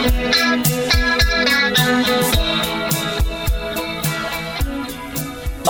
Thank you.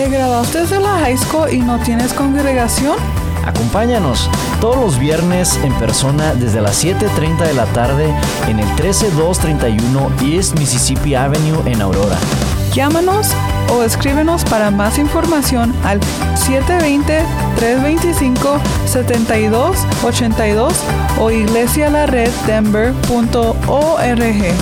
¿Te graduaste de la high school y no tienes congregación? Acompáñanos todos los viernes en persona desde las 7.30 de la tarde en el 13231 East Mississippi Avenue en Aurora. Llámanos o escríbenos para más información al 720-325-7282 o iglesialareddenver.org.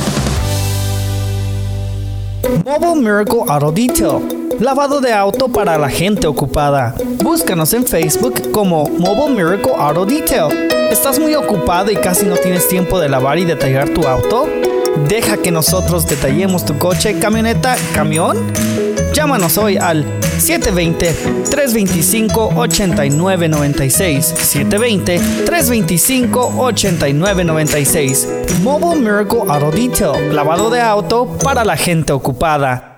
Mobile Miracle Auto Detail. Lavado de auto para la gente ocupada. Búscanos en Facebook como Mobile Miracle Auto Detail. ¿Estás muy ocupado y casi no tienes tiempo de lavar y detallar tu auto? Deja que nosotros detallemos tu coche, camioneta, camión. Llámanos hoy al 720-325-8996. 720-325-8996. Mobile Miracle Auto Detail. Lavado de auto para la gente ocupada.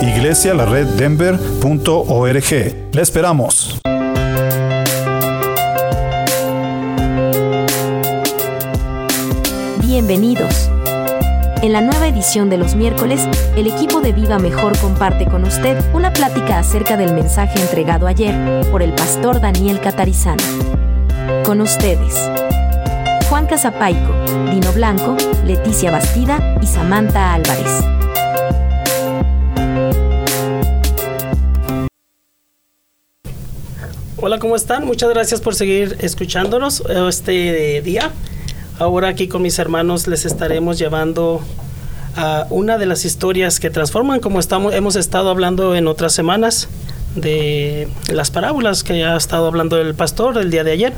iglesialareddenver.org. Le esperamos. Bienvenidos. En la nueva edición de los miércoles, el equipo de Viva Mejor comparte con usted una plática acerca del mensaje entregado ayer por el pastor Daniel Catarizano. Con ustedes, Juan Casapaico, Dino Blanco, Leticia Bastida y Samantha Álvarez. Hola, ¿cómo están? Muchas gracias por seguir escuchándonos este día. Ahora aquí con mis hermanos les estaremos llevando a una de las historias que transforman, como estamos, hemos estado hablando en otras semanas, de las parábolas que ha estado hablando el pastor el día de ayer.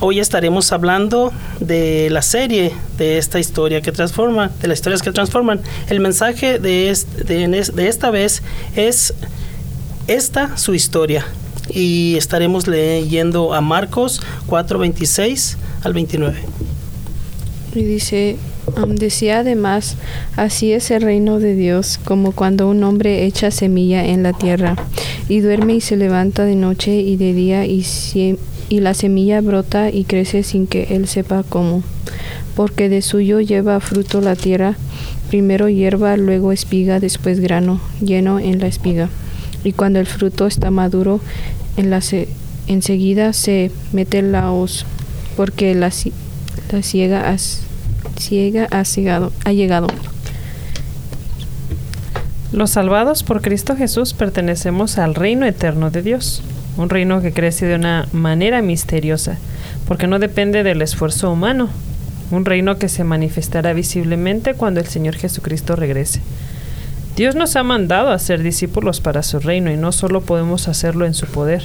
Hoy estaremos hablando de la serie de esta historia que transforma, de las historias que transforman. El mensaje de, de esta vez es esta su historia. Y estaremos leyendo a Marcos 4:26 al 29. Y dice, decía además, así es el reino de Dios, como cuando un hombre echa semilla en la tierra, y duerme y se levanta de noche y de día, y, y la semilla brota y crece sin que él sepa cómo. Porque de suyo lleva fruto la tierra, primero hierba, luego espiga, después grano, lleno en la espiga. Y cuando el fruto está maduro, en la enseguida se mete la hoz, porque la, la ciega ciega ha llegado. Los salvados por Cristo Jesús pertenecemos al reino eterno de Dios, un reino que crece de una manera misteriosa, porque no depende del esfuerzo humano, un reino que se manifestará visiblemente cuando el Señor Jesucristo regrese. Dios nos ha mandado a ser discípulos para su reino y no solo podemos hacerlo en su poder.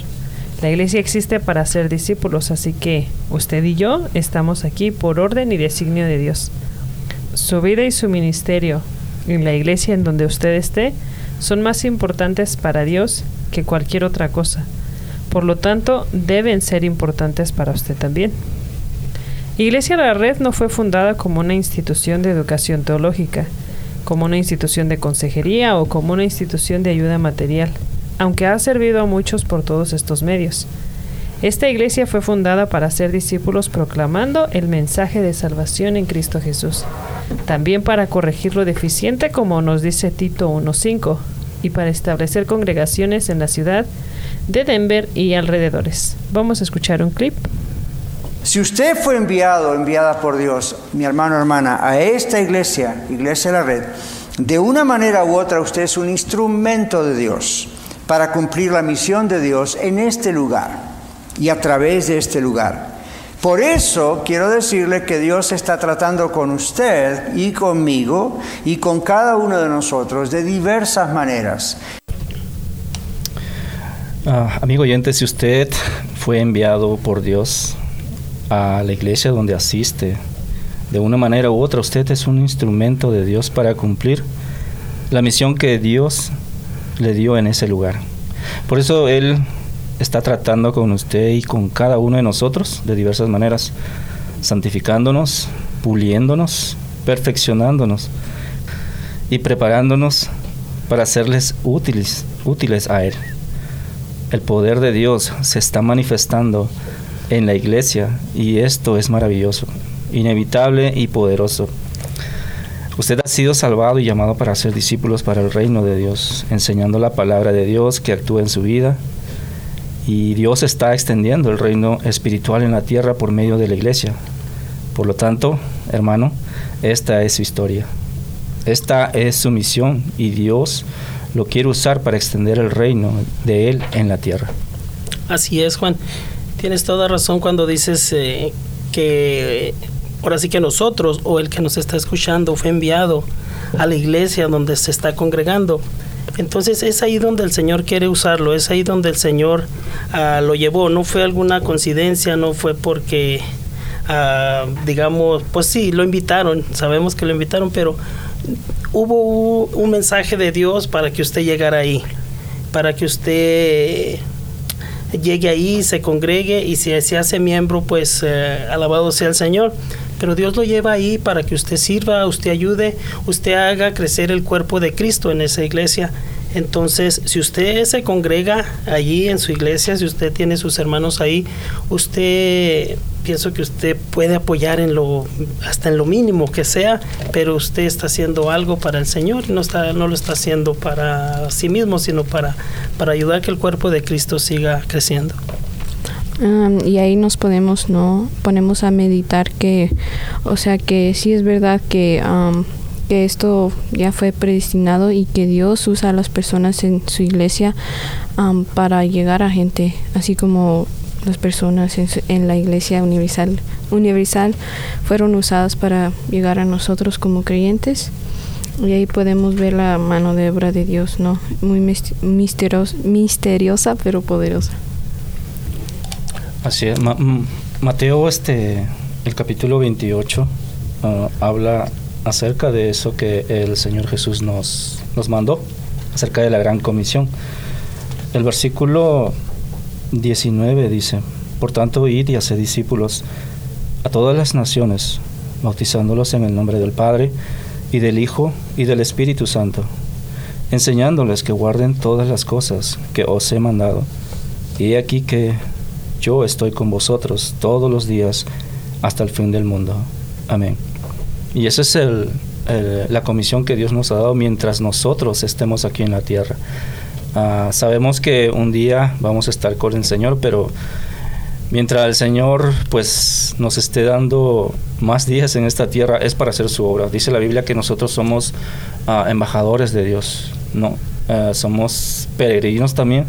La iglesia existe para ser discípulos, así que usted y yo estamos aquí por orden y designio de Dios. Su vida y su ministerio en la iglesia en donde usted esté son más importantes para Dios que cualquier otra cosa. Por lo tanto, deben ser importantes para usted también. Iglesia La Red no fue fundada como una institución de educación teológica, como una institución de consejería o como una institución de ayuda material, aunque ha servido a muchos por todos estos medios. Esta iglesia fue fundada para ser discípulos proclamando el mensaje de salvación en Cristo Jesús, también para corregir lo deficiente como nos dice Tito 1.5, y para establecer congregaciones en la ciudad de Denver y alrededores. Vamos a escuchar un clip. Si usted fue enviado, enviada por Dios, mi hermano, hermana, a esta iglesia, Iglesia de la Red, de una manera u otra usted es un instrumento de Dios para cumplir la misión de Dios en este lugar y a través de este lugar. Por eso quiero decirle que Dios está tratando con usted y conmigo y con cada uno de nosotros de diversas maneras. Ah, amigo oyente, si usted fue enviado por Dios a la iglesia donde asiste, de una manera u otra, usted es un instrumento de Dios para cumplir la misión que Dios le dio en ese lugar. Por eso Él está tratando con usted y con cada uno de nosotros de diversas maneras, santificándonos, puliéndonos, perfeccionándonos y preparándonos para serles útiles, útiles a Él. El poder de Dios se está manifestando en la iglesia y esto es maravilloso, inevitable y poderoso. Usted ha sido salvado y llamado para ser discípulos para el reino de Dios, enseñando la palabra de Dios que actúa en su vida y Dios está extendiendo el reino espiritual en la tierra por medio de la iglesia. Por lo tanto, hermano, esta es su historia. Esta es su misión y Dios lo quiere usar para extender el reino de Él en la tierra. Así es, Juan. Tienes toda razón cuando dices eh, que ahora sí que nosotros o el que nos está escuchando fue enviado a la iglesia donde se está congregando entonces es ahí donde el Señor quiere usarlo, es ahí donde el Señor ah, lo llevó. No fue alguna coincidencia, no fue porque, ah, digamos, pues sí, lo invitaron, sabemos que lo invitaron, pero hubo un mensaje de Dios para que usted llegara ahí, para que usted llegue ahí, se congregue y si se hace miembro, pues eh, alabado sea el Señor. Pero Dios lo lleva ahí para que usted sirva, usted ayude, usted haga crecer el cuerpo de Cristo en esa iglesia. Entonces, si usted se congrega allí en su iglesia, si usted tiene sus hermanos ahí, usted pienso que usted puede apoyar en lo hasta en lo mínimo que sea, pero usted está haciendo algo para el Señor, no está no lo está haciendo para sí mismo, sino para para ayudar que el cuerpo de Cristo siga creciendo y ahí nos podemos, ¿no? Ponemos a meditar que, o sea, que sí es verdad que, que esto ya fue predestinado y que Dios usa a las personas en su iglesia para llegar a gente, así como las personas en, la iglesia universal, universal fueron usadas para llegar a nosotros como creyentes. Y ahí podemos ver la mano de obra de Dios, ¿no? Muy misteriosa, pero poderosa. Así es. Mateo, este, el capítulo 28, ah, habla acerca de eso que el Señor Jesús nos, nos mandó, acerca de la gran comisión. El versículo 19 dice, por tanto, id y haced discípulos a todas las naciones, bautizándolos en el nombre del Padre, y del Hijo, y del Espíritu Santo, enseñándoles que guarden todas las cosas que os he mandado. Y he aquí que yo estoy con vosotros todos los días hasta el fin del mundo. Amén. Y esa es la comisión que Dios nos ha dado mientras nosotros estemos aquí en la tierra. Ah, sabemos que un día vamos a estar con el Señor, pero mientras el Señor pues nos esté dando más días en esta tierra es para hacer su obra. Dice la Biblia que nosotros somos ah, embajadores de Dios, no, ah, somos peregrinos también,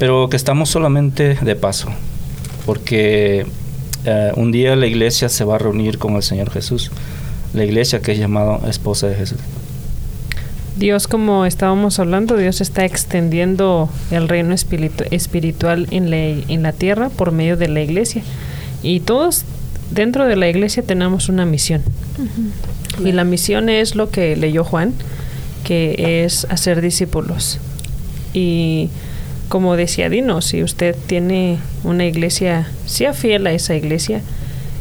pero que estamos solamente de paso porque un día la iglesia se va a reunir con el Señor Jesús, la iglesia que es llamada esposa de Jesús. Dios, como estábamos hablando, Dios está extendiendo el reino espiritual en la, en la tierra por medio de la iglesia. Y todos dentro de la iglesia tenemos una misión. Y la misión es lo que leyó Juan, que es hacer discípulos. Y como decía Dino, si usted tiene una iglesia, sea fiel a esa iglesia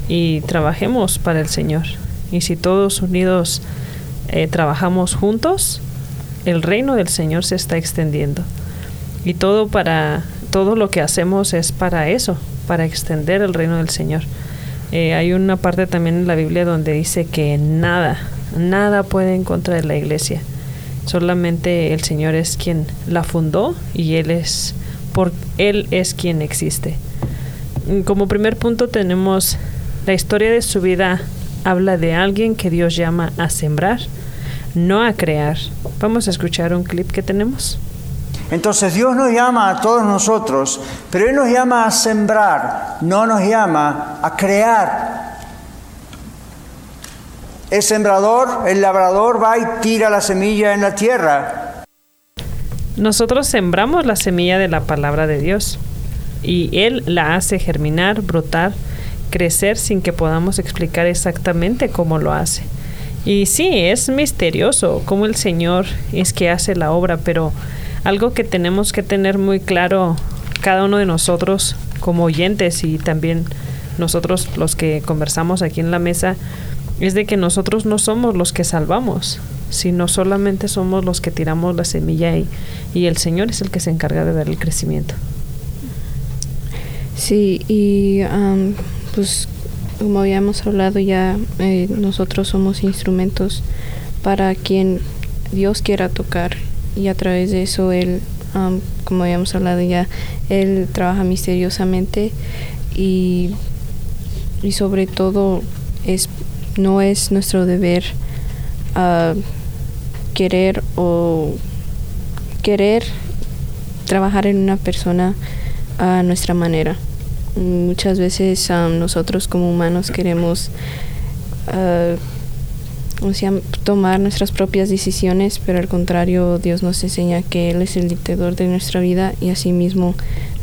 y trabajemos para el Señor. Y si todos unidos eh, trabajamos juntos, el reino del Señor se está extendiendo. Y todo para todo lo que hacemos es para eso, para extender el reino del Señor. Eh, hay una parte también en la Biblia donde dice que nada, nada puede en contra de la iglesia. Solamente el Señor es quien la fundó y él es por él es quien existe. Como primer punto tenemos la historia de su vida habla de alguien que Dios llama a sembrar, no a crear. Vamos a escuchar un clip que tenemos. Entonces Dios nos llama a todos nosotros, pero Él nos llama a sembrar, no nos llama a crear. El sembrador, el labrador va y tira la semilla en la tierra. Nosotros sembramos la semilla de la palabra de Dios y Él la hace germinar, brotar, crecer sin que podamos explicar exactamente cómo lo hace. Y sí, es misterioso cómo el Señor es que hace la obra, pero algo que tenemos que tener muy claro cada uno de nosotros como oyentes y también nosotros los que conversamos aquí en la mesa es de que nosotros no somos los que salvamos, sino solamente somos los que tiramos la semilla y, y el Señor es el que se encarga de dar el crecimiento. Sí, y pues como habíamos hablado ya, eh, nosotros somos instrumentos para quien Dios quiera tocar y a través de eso Él, como habíamos hablado ya, Él trabaja misteriosamente y, y sobre todo es, no es nuestro deber ah, querer o querer trabajar en una persona a nuestra manera Muchas veces nosotros como humanos queremos uh, tomar nuestras propias decisiones, pero al contrario Dios nos enseña que Él es el dictador de nuestra vida y asimismo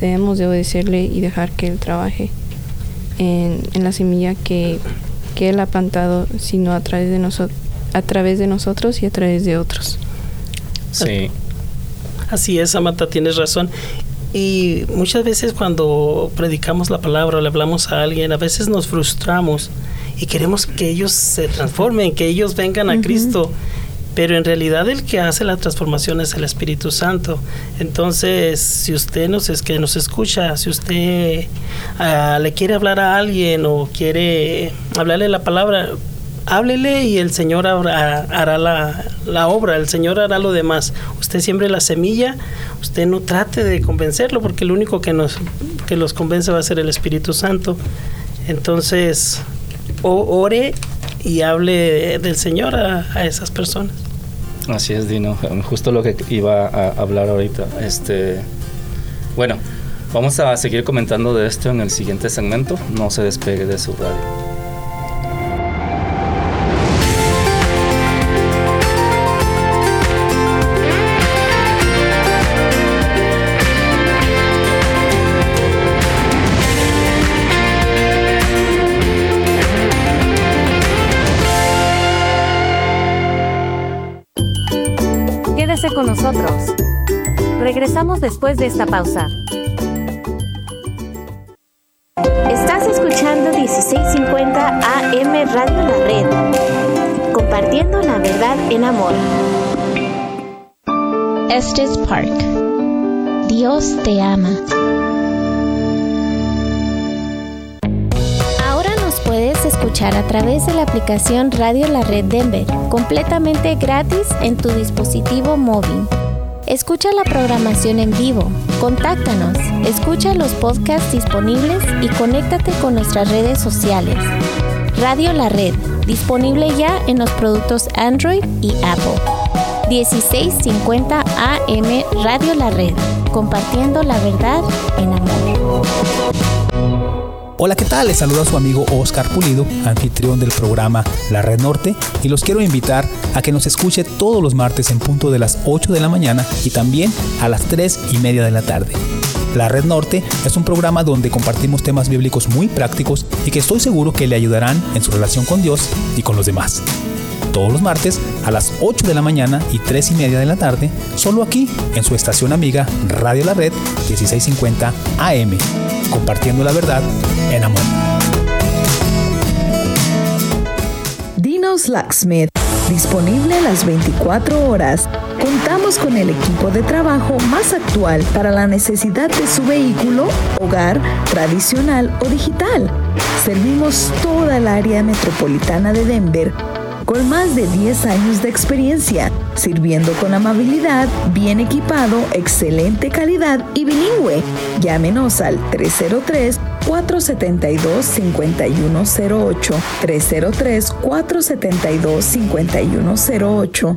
debemos de obedecerle y dejar que Él trabaje en, en la semilla que, que, Él ha plantado, sino a través de nosotros a través de nosotros y a través de otros. Sí. Así es, Amata, tienes razón. Y muchas veces cuando predicamos la palabra o le hablamos a alguien, a veces nos frustramos y queremos que ellos se transformen, que ellos vengan a Cristo. Pero en realidad el que hace la transformación es el Espíritu Santo. Entonces, si usted nos es que nos escucha, si usted ah, le quiere hablar a alguien o quiere hablarle la palabra, háblele y el Señor hará, la, obra, el Señor hará lo demás. Usted siembre la semilla, usted no trate de convencerlo porque el único que nos los convence va a ser el Espíritu Santo. Entonces, ore y hable del Señor a, esas personas. Así es, Dino, justo lo que iba a hablar ahorita. Este, bueno, vamos a seguir comentando de esto en el siguiente segmento. No se despegue de su radio. Regresamos después de esta pausa. Estás escuchando 1650 AM Radio La Red, compartiendo la verdad en amor. Estes Park. Dios te ama. puedes escuchar a través de la aplicación Radio La Red Denver, completamente gratis en tu dispositivo móvil. Escucha la programación en vivo, contáctanos, escucha los podcasts disponibles y conéctate con nuestras redes sociales. Radio La Red, disponible ya en los productos Android y Apple. 1650 AM Radio La Red, compartiendo la verdad en amor. Hola, ¿qué tal? Les saluda su amigo Oscar Pulido, anfitrión del programa La Red Norte, y los quiero invitar a que nos escuche todos los martes en punto de las 8 de la mañana y también a las 3 y media de la tarde. La Red Norte es un programa donde compartimos temas bíblicos muy prácticos y que estoy seguro que le ayudarán en su relación con Dios y con los demás. Todos los martes a las 8 de la mañana y 3 y media de la tarde, solo aquí en su estación amiga Radio La Red 1650 AM compartiendo la verdad Dinos Blacksmith. Disponible las 24 horas. Contamos con el equipo de trabajo más actual para la necesidad de su vehículo, hogar, tradicional o digital. Servimos toda el área metropolitana de Denver con más de 10 años de experiencia, sirviendo con amabilidad, bien equipado, excelente calidad y bilingüe. Llámenos al 303 472-5108. 303-472-5108.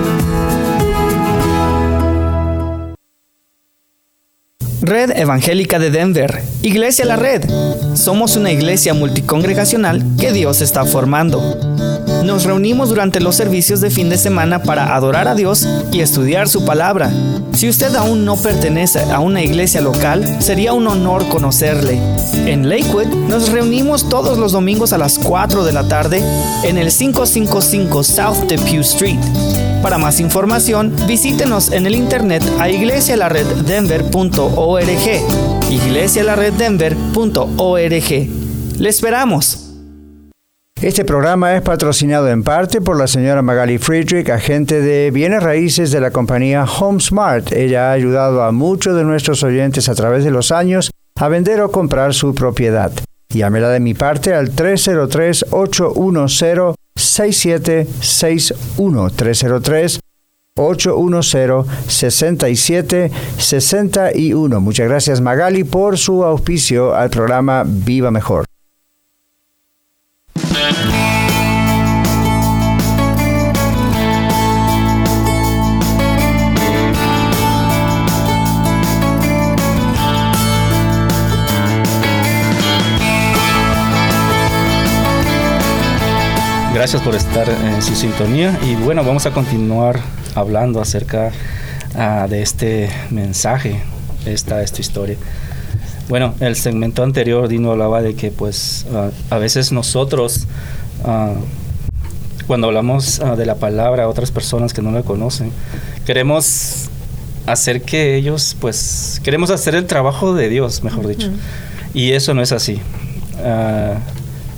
Red Evangélica de Denver, Iglesia La Red. Somos una iglesia multicongregacional que Dios está formando. Nos reunimos durante los servicios de fin de semana para adorar a Dios y estudiar su palabra. Si usted aún no pertenece a una iglesia local, sería un honor conocerle. En Lakewood nos reunimos todos los domingos a las 4 de la tarde en el 555 South Depew Street. Para más información, visítenos en el internet a iglesialareddenver.org. iglesialareddenver.org. Le esperamos. Este programa es patrocinado en parte por la señora Magali Friedrich, agente de bienes raíces de la compañía HomeSmart. Ella ha ayudado a muchos de nuestros oyentes a través de los años a vender o comprar su propiedad. Llámela de mi parte al 303-810 6761 303 810 6761. Muchas gracias Magali por su auspicio al programa Viva Mejor. Gracias por estar en su sintonía y bueno, vamos a continuar hablando acerca uh, de este mensaje, esta, esta historia. Bueno, el segmento anterior Dino hablaba de que pues uh, a veces nosotros uh, cuando hablamos de la palabra a otras personas que no la conocen, queremos hacer que ellos pues queremos hacer el trabajo de Dios, mejor dicho. Y eso no es así.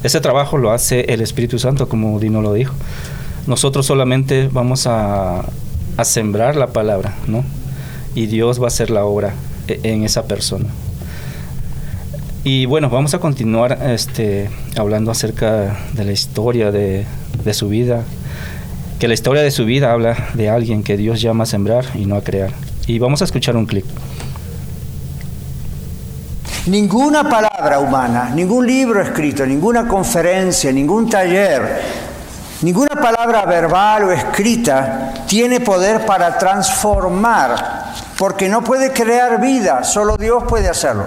Ese trabajo lo hace el Espíritu Santo, como Dino lo dijo. Nosotros solamente vamos a, sembrar la palabra, ¿no? Y Dios va a hacer la obra e, en esa persona. Y bueno, vamos a continuar este, hablando acerca de la historia de, de su vida. Que la historia de su vida habla de alguien que Dios llama a sembrar y no a crear. Y vamos a escuchar un clip. Ninguna palabra humana, ningún libro escrito, ninguna conferencia, ningún taller, ninguna palabra verbal o escrita tiene poder para transformar, porque no puede crear vida, solo Dios puede hacerlo.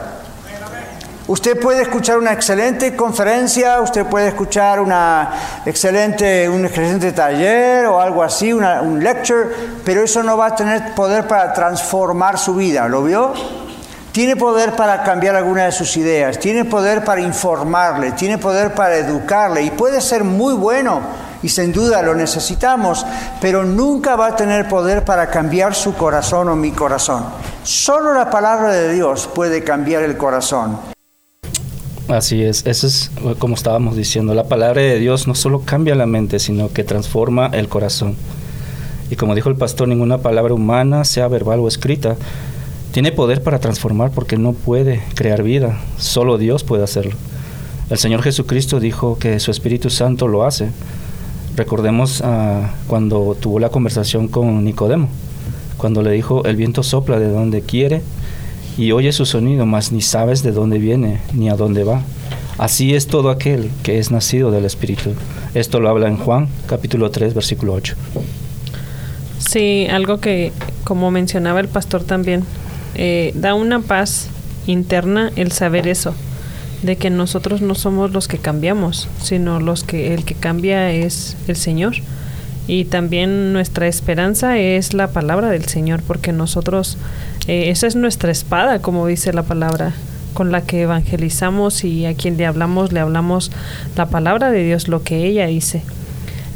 Usted puede escuchar una excelente conferencia, usted puede escuchar una excelente, un excelente taller o algo así, un lecture, pero eso no va a tener poder para transformar su vida. ¿Lo vio? Tiene poder para cambiar alguna de sus ideas, tiene poder para informarle, tiene poder para educarle y puede ser muy bueno y sin duda lo necesitamos, pero nunca va a tener poder para cambiar su corazón o mi corazón. Solo la palabra de Dios puede cambiar el corazón. Así es, eso es como estábamos diciendo, la palabra de Dios no solo cambia la mente, sino que transforma el corazón. Y como dijo el pastor, ninguna palabra humana, sea verbal o escrita, tiene poder para transformar porque no puede crear vida, solo Dios puede hacerlo. El Señor Jesucristo dijo que su Espíritu Santo lo hace. Recordemos uh, cuando tuvo la conversación con Nicodemo, cuando le dijo, el viento sopla de donde quiere y oye su sonido, mas ni sabes de dónde viene ni a dónde va. Así es todo aquel que es nacido del Espíritu. Esto lo habla en Juan capítulo 3 versículo 8. Sí, algo que como mencionaba el pastor también, eh, da una paz interna el saber eso, de que nosotros no somos los que cambiamos, sino los que el que cambia es el Señor. y también nuestra esperanza es la palabra del Señor, porque nosotros, eh, esa es nuestra espada, como dice la palabra, con la que evangelizamos y a quien le hablamos, le hablamos la palabra de Dios, lo que ella dice.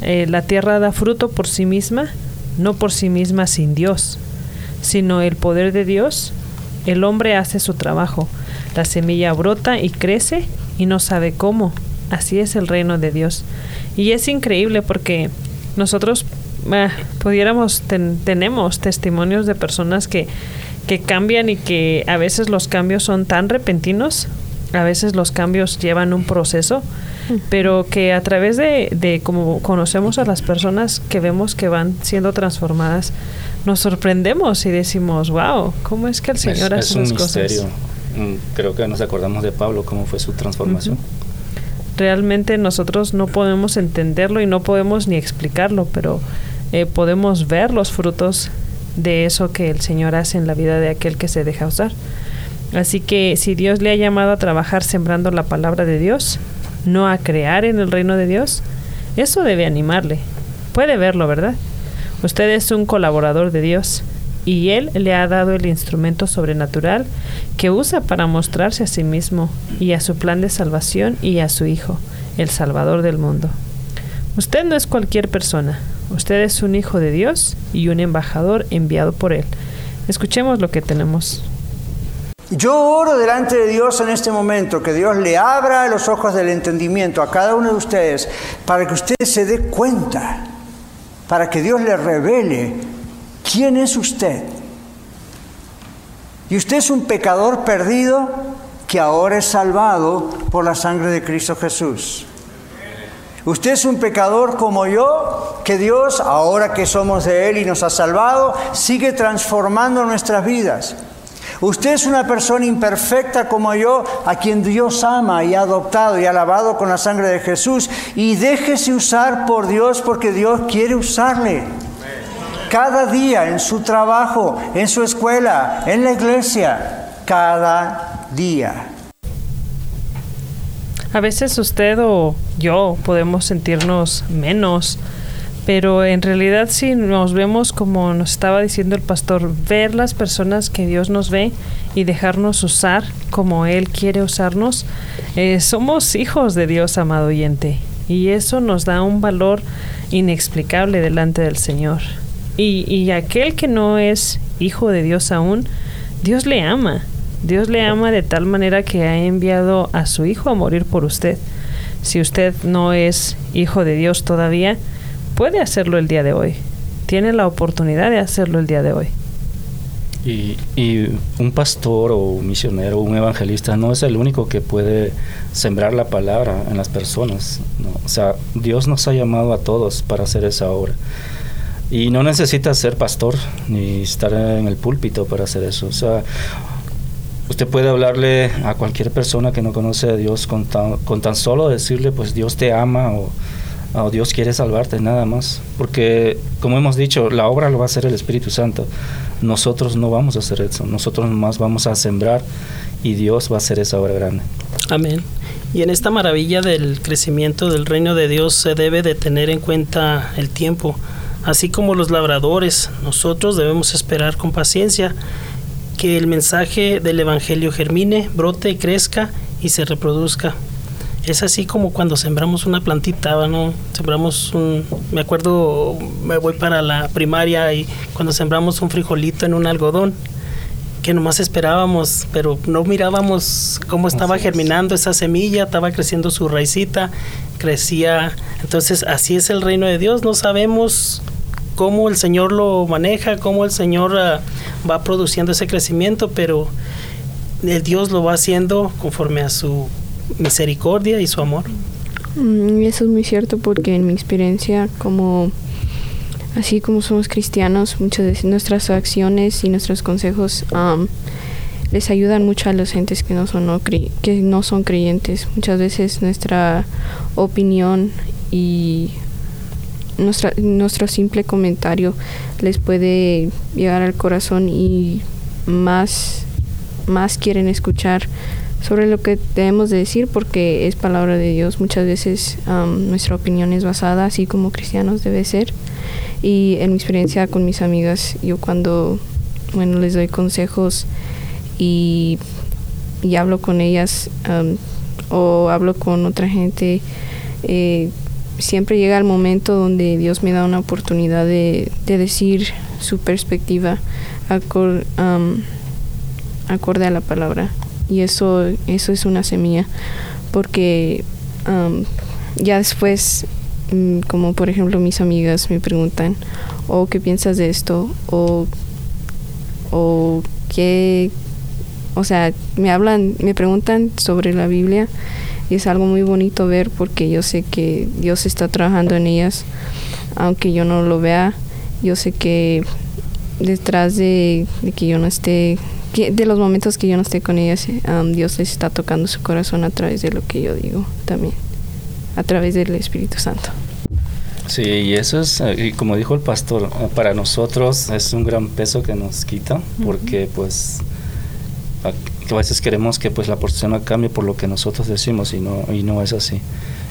Eh, la tierra da fruto por sí misma, no por sí misma sin Dios, sino el poder de Dios. El hombre hace su trabajo. La semilla brota y crece y no sabe cómo. Así es el reino de Dios. Y es increíble porque nosotros eh, pudiéramos, tenemos testimonios de personas que, que cambian y que a veces los cambios son tan repentinos, a veces los cambios llevan un proceso, pero que a través de, de como conocemos a las personas que vemos que van siendo transformadas, nos sorprendemos y decimos, wow, ¿cómo es que el Señor hace es un misterio. Mm, creo que nos acordamos de Pablo, cómo fue su transformación. Realmente nosotros no podemos entenderlo y no podemos ni explicarlo, pero eh, podemos ver los frutos de eso que el Señor hace en la vida de aquel que se deja usar. Así que si Dios le ha llamado a trabajar sembrando la palabra de Dios, no a crear en el reino de Dios, eso debe animarle. Puede verlo, ¿verdad? Usted es un colaborador de Dios y Él le ha dado el instrumento sobrenatural que usa para mostrarse a sí mismo y a su plan de salvación y a su Hijo, el Salvador del mundo. Usted no es cualquier persona, usted es un hijo de Dios y un embajador enviado por Él. Escuchemos lo que tenemos yo oro delante de Dios en este momento, que Dios le abra los ojos del entendimiento a cada uno de ustedes, para que usted se dé cuenta, para que Dios le revele quién es usted. Y usted es un pecador perdido que ahora es salvado por la sangre de Cristo Jesús. Usted es un pecador como yo, que Dios, ahora que somos de Él y nos ha salvado, sigue transformando nuestras vidas. Usted es una persona imperfecta como yo, a quien Dios ama y ha adoptado y ha lavado con la sangre de Jesús. Y déjese usar por Dios porque Dios quiere usarle. Cada día en su trabajo, en su escuela, en la iglesia, cada día. A veces usted o yo podemos sentirnos menos pero en realidad si nos vemos como nos estaba diciendo el pastor, ver las personas que Dios nos ve y dejarnos usar como Él quiere usarnos, eh, somos hijos de Dios, amado oyente, y eso nos da un valor inexplicable delante del Señor. Y, y aquel que no es hijo de Dios aún, Dios le ama. Dios le ama de tal manera que ha enviado a su Hijo a morir por usted. Si usted no es hijo de Dios todavía, puede hacerlo el día de hoy. Tiene la oportunidad de hacerlo el día de hoy. Y, un pastor o un misionero, un evangelista, no es el único que puede sembrar la palabra en las personas. O sea, Dios nos ha llamado a todos para hacer esa obra. Y no necesita ser pastor ni estar en el púlpito para hacer eso. O sea, usted puede hablarle a cualquier persona que no conoce a Dios con tan, con tan solo decirle, pues Dios te ama o oh, Dios quiere salvarte, nada más. Porque, como hemos dicho, la obra lo va a hacer el Espíritu Santo. Nosotros no vamos a hacer eso. Nosotros más vamos a sembrar y Dios va a hacer esa obra grande. Amén. Y en esta maravilla del crecimiento del reino de Dios se debe de tener en cuenta el tiempo. Así como los labradores, nosotros debemos esperar con paciencia que el mensaje del Evangelio germine, brote, crezca y se reproduzca es así como cuando sembramos una plantita, ¿no? Sembramos un, me acuerdo, me voy para la primaria y cuando sembramos un frijolito en un algodón, que nomás esperábamos, pero no mirábamos cómo estaba germinando esa semilla, estaba creciendo su raicita, crecía. Entonces, así es el reino de Dios, no sabemos cómo el Señor lo maneja, cómo el Señor uh, va produciendo ese crecimiento, pero el Dios lo va haciendo conforme a su misericordia y su amor. Mm, eso es muy cierto porque en mi experiencia como así como somos cristianos, muchas veces nuestras acciones y nuestros consejos les ayudan mucho a los gentes que no son que no son creyentes. Muchas veces nuestra opinión y nuestra, nuestro simple comentario les puede llegar al corazón y más más quieren escuchar sobre lo que debemos de decir porque es palabra de Dios. Muchas veces nuestra opinión es basada, así como cristianos debe ser. Y en mi experiencia con mis amigas, yo cuando, bueno, les doy consejos y, y hablo con ellas o hablo con otra gente, eh, siempre llega el momento donde Dios me da una oportunidad de, de decir su perspectiva acorde a la palabra y eso, eso es una semilla, porque ya después, mm, como por ejemplo mis amigas me preguntan, o oh, qué piensas de esto, o, o qué, o sea, me hablan, me preguntan sobre la Biblia y es algo muy bonito ver porque yo sé que Dios está trabajando en ellas, aunque yo no lo vea, yo sé que detrás de que yo no esté de los momentos que yo no estoy con ellas, Dios les está tocando su corazón a través de lo que yo digo también, a través del Espíritu Santo. Sí, y eso es, y como dijo el pastor, para nosotros es un gran peso que nos quita, porque pues a, veces queremos que pues la persona cambie por lo que nosotros decimos y no, y no es así.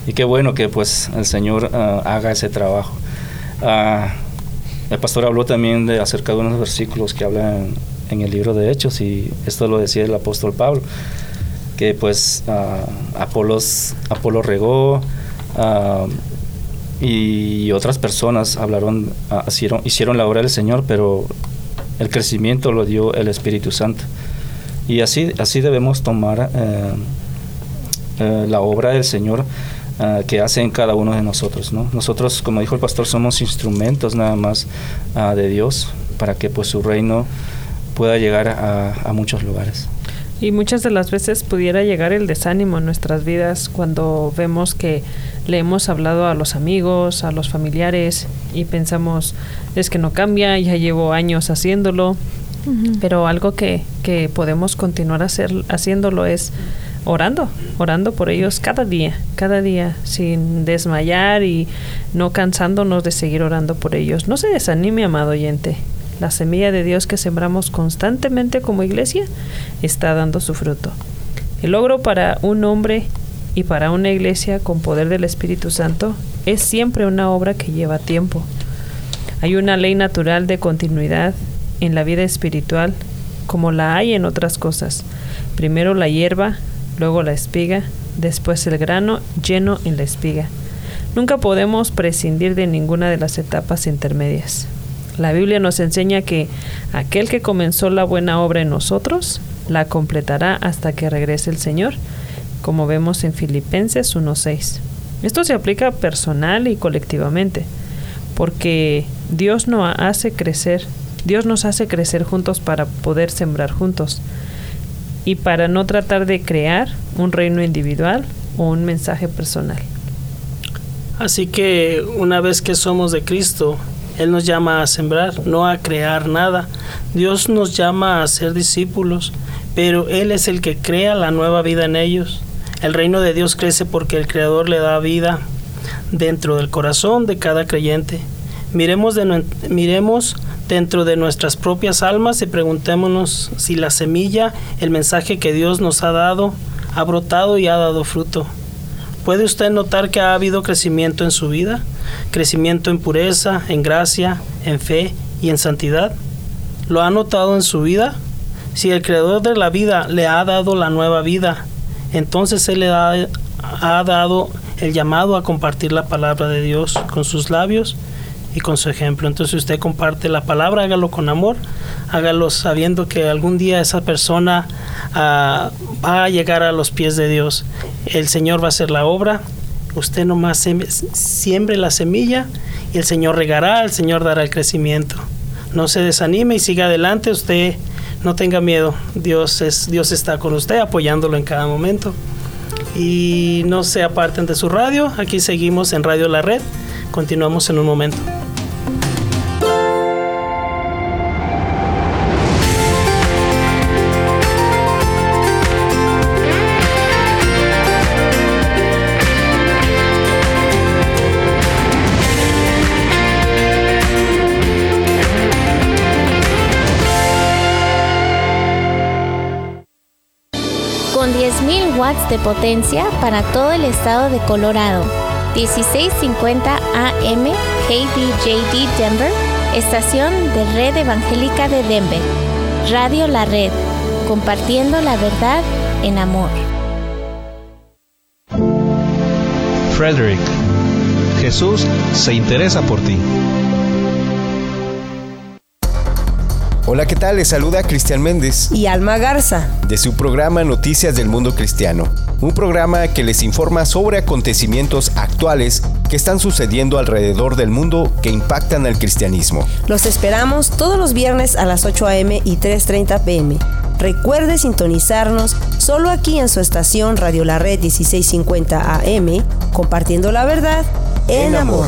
Y qué bueno que pues el Señor ah, haga ese trabajo. Ah, el pastor habló también de acerca de unos versículos que hablan en el libro de Hechos y esto lo decía el apóstol Pablo, que pues Apolos, Apolo regó y otras personas hablaron, hicieron, hicieron la obra del Señor, pero el crecimiento lo dio el Espíritu Santo. Y así, así debemos tomar eh, eh, la obra del Señor que hace en cada uno de nosotros. ¿no? Nosotros, como dijo el pastor, somos instrumentos nada más de Dios para que pues su reino pueda llegar a, muchos lugares. Y muchas de las veces pudiera llegar el desánimo en nuestras vidas cuando vemos que le hemos hablado a los amigos, a los familiares y pensamos, es que no cambia, ya llevo años haciéndolo, pero algo que, que podemos continuar hacer, haciéndolo es orando, orando por ellos cada día, cada día, sin desmayar y no cansándonos de seguir orando por ellos. No se desanime, amado oyente la semilla de Dios que sembramos constantemente como iglesia está dando su fruto. El logro para un hombre y para una iglesia con poder del Espíritu Santo es siempre una obra que lleva tiempo. Hay una ley natural de continuidad en la vida espiritual como la hay en otras cosas. Primero la hierba, luego la espiga, después el grano lleno en la espiga. Nunca podemos prescindir de ninguna de las etapas intermedias. La Biblia nos enseña que aquel que comenzó la buena obra en nosotros, la completará hasta que regrese el Señor, como vemos en Filipenses 1.6. Esto se aplica personal y colectivamente, porque Dios nos hace crecer, Dios nos hace crecer juntos para poder sembrar juntos y para no tratar de crear un reino individual o un mensaje personal. Así que una vez que somos de Cristo, él nos llama a sembrar, no a crear nada. Dios nos llama a ser discípulos, pero Él es el que crea la nueva vida en ellos. El reino de Dios crece porque el Creador le da vida dentro del corazón de cada creyente. Miremos, miremos dentro de nuestras propias almas y preguntémonos si la semilla, el mensaje que Dios nos ha dado, ha brotado y ha dado fruto. ¿Puede usted notar que ha habido crecimiento en su vida? Crecimiento en pureza, en gracia, en fe y en santidad. ¿Lo ha notado en su vida? Si el creador de la vida le ha dado la nueva vida, entonces Él le ha, ha dado el llamado a compartir la palabra de Dios con sus labios y con su ejemplo. Entonces usted comparte la palabra, hágalo con amor, hágalo sabiendo que algún día esa persona ah, va a llegar a los pies de Dios. El Señor va a hacer la obra, usted nomás siembre la semilla y el Señor regará, el Señor dará el crecimiento. No se desanime y siga adelante, usted no tenga miedo, Dios, es, Dios está con usted apoyándolo en cada momento. Y no se aparten de su radio, aquí seguimos en Radio La Red, continuamos en un momento. De potencia para todo el estado de Colorado. 1650 AM KDJD Denver, estación de Red Evangélica de Denver. Radio La Red, compartiendo la verdad en amor. Frederick, Jesús se interesa por ti. Hola, ¿qué tal? Les saluda Cristian Méndez y Alma Garza de su programa Noticias del Mundo Cristiano, un programa que les informa sobre acontecimientos actuales que están sucediendo alrededor del mundo que impactan al cristianismo. Los esperamos todos los viernes a las 8 a.m. y 3.30 p.m. Recuerde sintonizarnos solo aquí en su estación Radio La Red 1650 AM, compartiendo la verdad en, amor.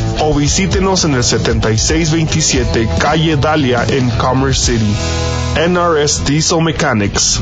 o visítenos en el 7627 Calle Dalia en Commerce City. NRS Diesel Mechanics.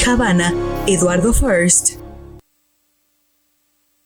Havana. Eduardo First.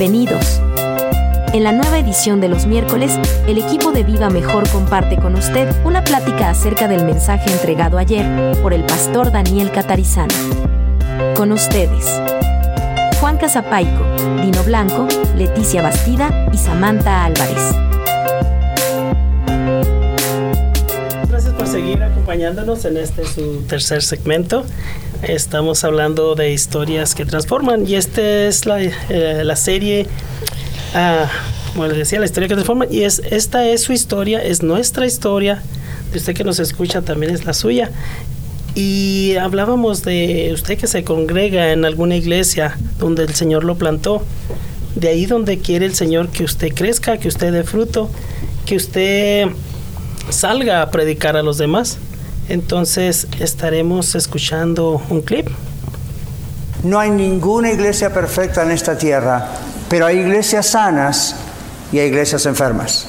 Bienvenidos. En la nueva edición de los miércoles, el equipo de Viva Mejor comparte con usted una plática acerca del mensaje entregado ayer por el pastor Daniel Catarizano. Con ustedes, Juan Casapaico, Dino Blanco, Leticia Bastida y Samantha Álvarez. Seguir acompañándonos en este su tercer segmento. Estamos hablando de historias que transforman y esta es la, eh, la serie, ah, como les decía, la historia que transforma y es esta es su historia, es nuestra historia. De usted que nos escucha también es la suya. Y hablábamos de usted que se congrega en alguna iglesia donde el Señor lo plantó. De ahí donde quiere el Señor que usted crezca, que usted dé fruto, que usted salga a predicar a los demás. Entonces estaremos escuchando un clip. No hay ninguna iglesia perfecta en esta tierra, pero hay iglesias sanas y hay iglesias enfermas.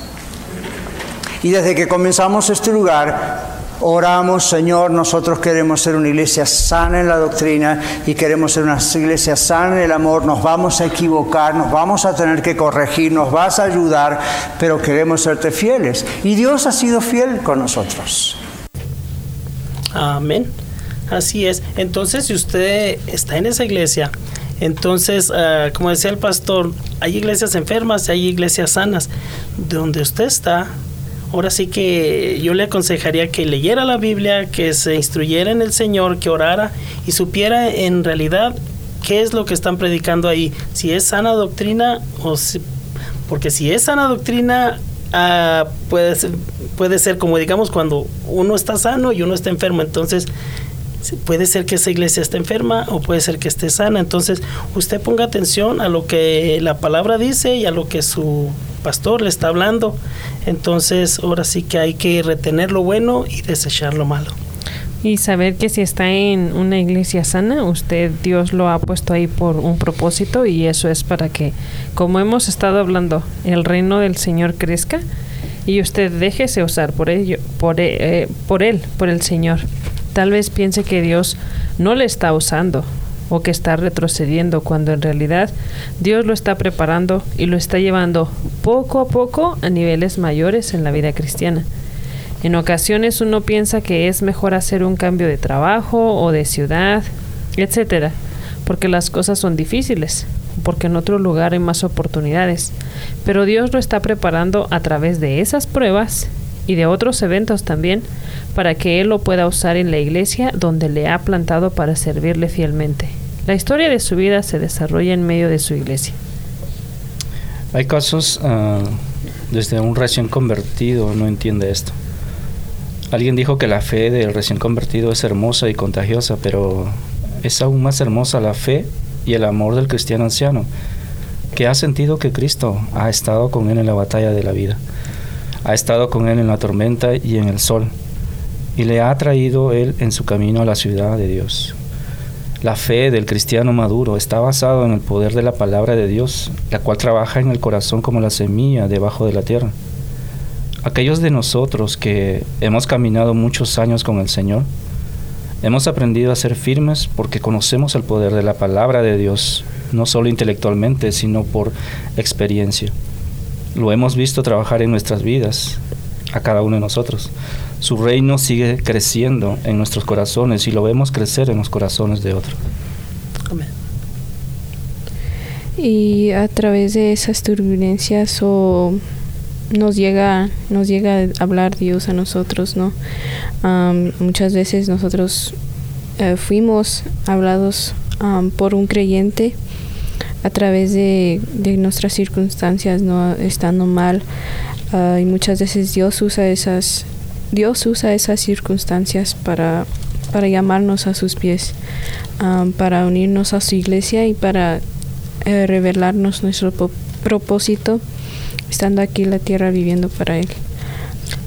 Y desde que comenzamos este lugar, oramos, Señor, nosotros queremos ser una iglesia sana en la doctrina y queremos ser una iglesia sana en el amor. Nos vamos a equivocar, nos vamos a tener que corregir, nos vas a ayudar, pero queremos serte fieles. Y Dios ha sido fiel con nosotros. Amén. Así es. Entonces, si usted está en esa iglesia, entonces, uh, como decía el pastor, hay iglesias enfermas y hay iglesias sanas. Donde usted está, ahora sí que yo le aconsejaría que leyera la Biblia, que se instruyera en el Señor, que orara y supiera en realidad qué es lo que están predicando ahí. Si es sana doctrina o si, porque si es sana doctrina, ah, puede, ser, puede ser como digamos cuando uno está sano y uno está enfermo. Entonces, puede ser que esa iglesia esté enferma o puede ser que esté sana. Entonces, usted ponga atención a lo que la palabra dice y a lo que su pastor le está hablando. Entonces, ahora sí que hay que retener lo bueno y desechar lo malo. Y saber que si está en una iglesia sana, usted, Dios lo ha puesto ahí por un propósito y eso es para que, como hemos estado hablando, el reino del Señor crezca y usted déjese usar por ello, por, eh, por él, por el Señor. Tal vez piense que Dios no le está usando o que está retrocediendo cuando en realidad Dios lo está preparando y lo está llevando poco a poco a niveles mayores en la vida cristiana. En ocasiones uno piensa que es mejor hacer un cambio de trabajo o de ciudad, etcétera, porque las cosas son difíciles, porque en otro lugar hay más oportunidades. Pero Dios lo está preparando a través de esas pruebas y de otros eventos también para que Él lo pueda usar en la iglesia donde le ha plantado para servirle fielmente. La historia de su vida se desarrolla en medio de su iglesia. Hay casos ah, desde un recién convertido no entiende esto. Alguien dijo que la fe del recién convertido es hermosa y contagiosa, pero es aún más hermosa la fe y el amor del cristiano anciano, que ha sentido que Cristo ha estado con él en la batalla de la vida, ha estado con él en la tormenta y en el sol, y le ha traído él en su camino a la ciudad de Dios. La fe del cristiano maduro está basada en el poder de la palabra de Dios, la cual trabaja en el corazón como la semilla debajo de la tierra aquellos de nosotros que hemos caminado muchos años con el Señor, hemos aprendido a ser firmes porque conocemos el poder de la palabra de Dios, no solo intelectualmente, sino por experiencia. Lo hemos visto trabajar en nuestras vidas, a cada uno de nosotros. Su reino sigue creciendo en nuestros corazones y lo vemos crecer en los corazones de otros. Amén. Y a través de esas turbulencias o nos llega, nos llega a hablar Dios a nosotros, ¿no? muchas veces nosotros eh, fuimos hablados por un creyente a través de, nuestras circunstancias, ¿no? Estando mal. Ah, y muchas veces Dios usa esas, Dios usa esas circunstancias para, para llamarnos a sus pies, para unirnos a su iglesia y para eh, revelarnos nuestro propósito estando aquí en la tierra viviendo para Él.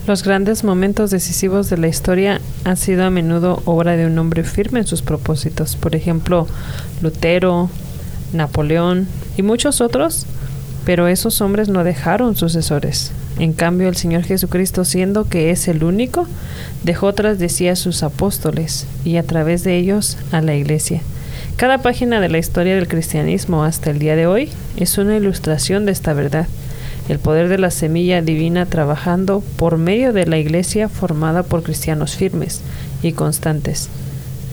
Los grandes momentos decisivos de la historia han sido a menudo obra de un hombre firme en sus propósitos. Por ejemplo, Lutero, Napoleón y muchos otros, pero esos hombres no dejaron sucesores. En cambio, el Señor Jesucristo, siendo que es el único, dejó tras de sí a sus apóstoles y a través de ellos a la iglesia. Cada página de la historia del cristianismo hasta el día de hoy es una ilustración de esta verdad el poder de la semilla divina trabajando por medio de la iglesia formada por cristianos firmes y constantes.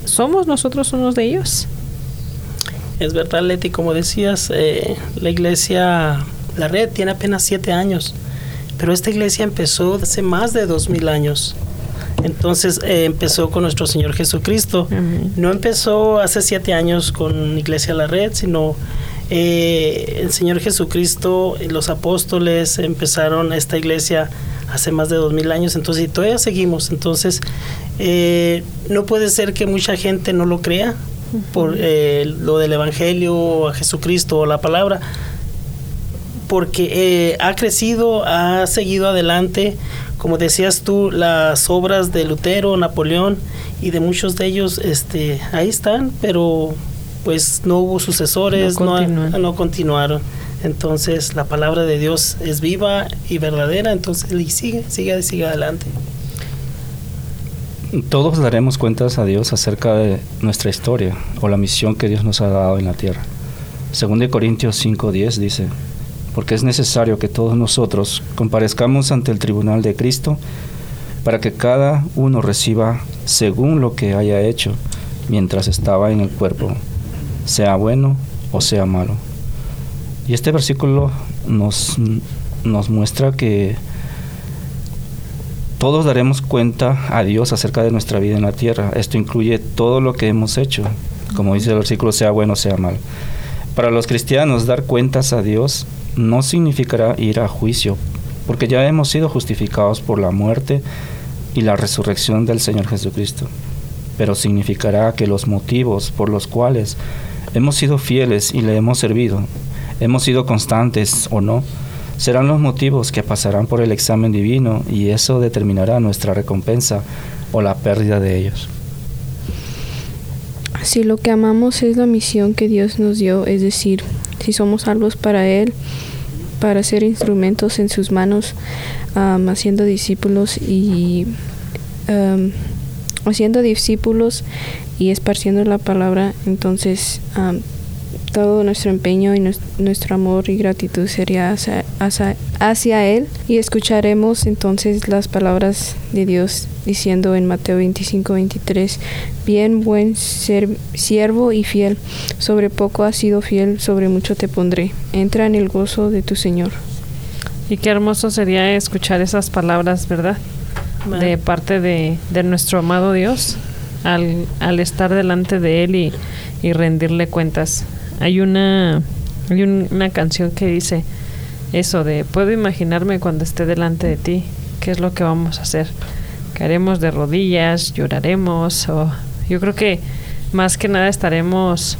¿Somos nosotros unos de ellos? Es verdad, Leti, como decías, eh, la iglesia, la red tiene apenas siete años, pero esta iglesia empezó hace más de dos mil años. Entonces eh, empezó con nuestro Señor Jesucristo. No empezó hace siete años con Iglesia La Red, sino eh, el Señor Jesucristo, los apóstoles empezaron esta iglesia hace más de dos mil años, entonces y todavía seguimos. Entonces, eh, no puede ser que mucha gente no lo crea por eh, lo del Evangelio, a Jesucristo o la palabra, porque ha crecido, ha seguido adelante, como decías tú, las obras de Lutero, Napoleón y de muchos de ellos, este, ahí están, pero pues no hubo sucesores, no, continuaron. Entonces la palabra de Dios es viva y verdadera, entonces y sigue, sigue, sigue adelante. Todos daremos cuentas a Dios acerca de nuestra historia o la misión que Dios nos ha dado en la tierra. Según de Corintios 5:10 dice, porque es necesario que todos nosotros comparezcamos ante el tribunal de Cristo para que cada uno reciba según lo que haya hecho mientras estaba en el cuerpo, sea bueno o sea malo. Y este versículo nos, nos muestra que todos daremos cuenta a Dios acerca de nuestra vida en la tierra. Esto incluye todo lo que hemos hecho, como dice el versículo, sea bueno sea malo. Para los cristianos, dar cuentas a Dios no significará ir a juicio porque ya hemos sido justificados por la muerte y la resurrección del Señor Jesucristo. Pero significará que los motivos por los cuales hemos sido fieles y le hemos servido, hemos sido constantes o no, serán los motivos que pasarán por el examen divino y eso determinará nuestra recompensa o la pérdida de ellos. Si lo que amamos es la misión que Dios nos dio, es decir, si somos salvos para Él, para ser instrumentos en sus manos, haciendo discípulos y haciendo discípulos y esparciendo la palabra, entonces todo nuestro empeño y nuestro amor y gratitud sería hacia, Él y escucharemos entonces las palabras de Dios diciendo en Mateo 25, 23, bien buen siervo y fiel, sobre poco has sido fiel, sobre mucho te pondré, entra en el gozo de tu Señor. Y qué hermoso sería escuchar esas palabras, ¿verdad? De parte de, nuestro amado Dios, al, al estar delante de Él y, y rendirle cuentas. Hay una, hay una canción que dice eso de, puedo imaginarme cuando esté delante de ti, qué es lo que vamos a hacer. Caeremos de rodillas, lloraremos, o yo creo que más que nada estaremos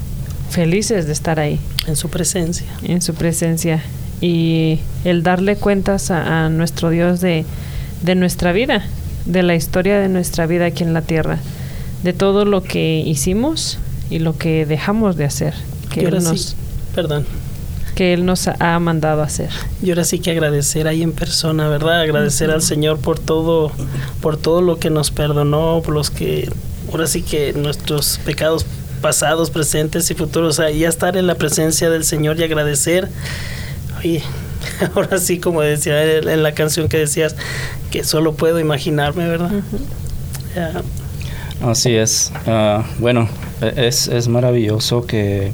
felices de estar ahí. En su presencia. En su presencia. Y el darle cuentas a, nuestro Dios de, de nuestra vida, de la historia de nuestra vida aquí en la tierra, de todo lo que hicimos y lo que dejamos de hacer que él nos, perdón. que Él nos ha mandado a hacer. Y ahora sí que agradecer ahí en persona, ¿verdad? Agradecer al Señor por todo, por todo lo que nos perdonó, por los que, ahora sí que nuestros pecados pasados, presentes y futuros, o ya estar en la presencia del Señor y agradecer. Oye, ahora sí, como decía en la canción que decías, que solo puedo imaginarme, ¿verdad? Así es. Ah, bueno, e-, es, es maravilloso que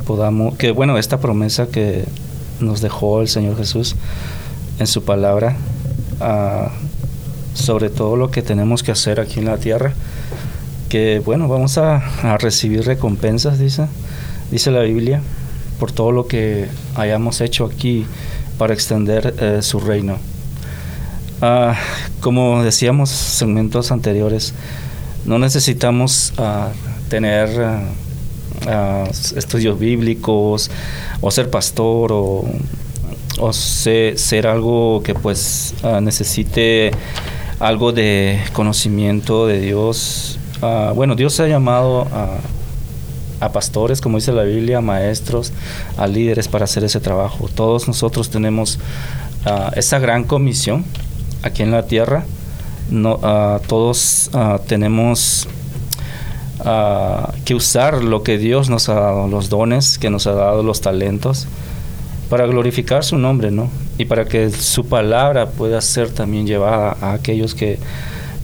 podamos, que bueno, esta promesa que nos dejó el Señor Jesús en su palabra, ah, sobre todo lo que tenemos que hacer aquí en la tierra, que bueno, vamos a, recibir recompensas, dice, dice la Biblia, por todo lo que hayamos hecho aquí para extender eh, su reino. Ah, como decíamos en segmentos anteriores, no necesitamos ah, tener estudios bíblicos o ser pastor o, o ser, algo que pues ah, necesite algo de conocimiento de Dios. Ah, bueno, Dios ha llamado a, a pastores, como dice la Biblia, a maestros, a líderes para hacer ese trabajo. Todos nosotros tenemos ah, esa gran comisión aquí en la tierra. No, todos tenemos que usar lo que Dios nos ha dado, los dones que nos ha dado, los talentos, para glorificar su nombre, ¿no? Y para que su palabra pueda ser también llevada a aquellos que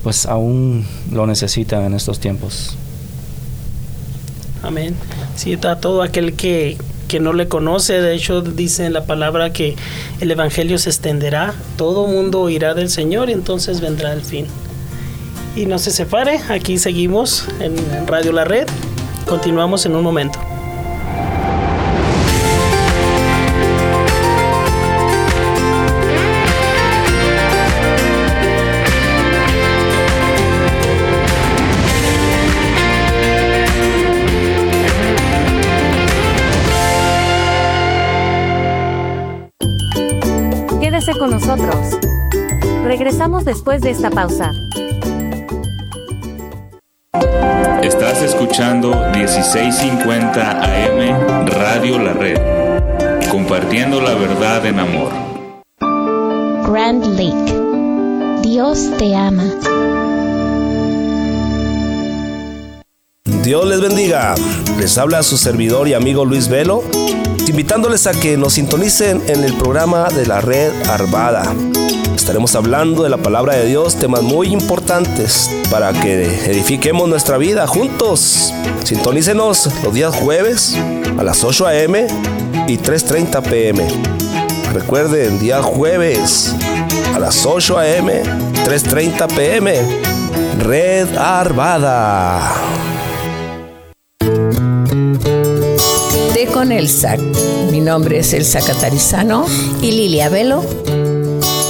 pues aún lo necesitan en estos tiempos. Amén. Sí, está todo aquel que, que no le conoce, de hecho dice en la palabra que el Evangelio se extenderá, todo mundo oirá del Señor y entonces vendrá el fin y no se separe. Aquí seguimos en, Radio La Red. Continuamos en un momento. Quédese con nosotros. Regresamos después de esta pausa. Escuchando 1650 AM Radio La Red, compartiendo la verdad en amor. Grand Lake, Dios te ama. Dios les bendiga. Les habla su servidor y amigo Luis Velo, invitándoles a que nos sintonicen en el programa de la red Arvada Estaremos hablando de la palabra de Dios, temas muy importantes para que edifiquemos nuestra vida juntos. Sintonícenos los días jueves a las 8 a.m. y 3.30 p.m. Recuerden, día jueves a las 8 a.m. 3.30 p.m. Red Arvada. Té con Elsa. Mi nombre es Elsa Catarizano. Y Lilia Velo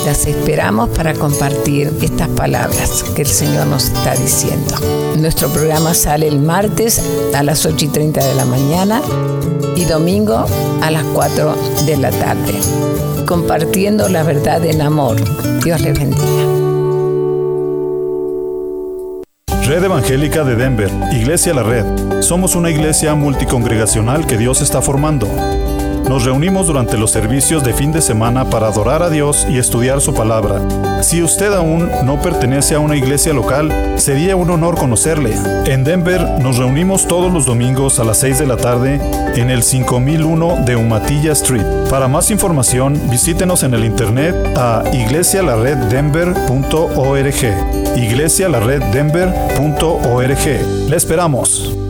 Las esperamos para compartir estas palabras que el Señor nos está diciendo. Nuestro programa sale el martes a las 8 y 30 de la mañana y domingo a las 4 de la tarde, compartiendo la verdad en amor. Dios les bendiga. Red Evangélica de Denver, Iglesia La Red. Somos una iglesia multicongregacional que Dios está formando. Nos reunimos durante los servicios de fin de semana para adorar a Dios y estudiar su palabra. Si usted aún no pertenece a una iglesia local, sería un honor conocerle. En Denver nos reunimos todos los domingos a las 6 de la tarde en el 5001 de Umatilla Street. Para más información, visítenos en el internet a iglesialareddenver.org. iglesialareddenver.org. Le esperamos.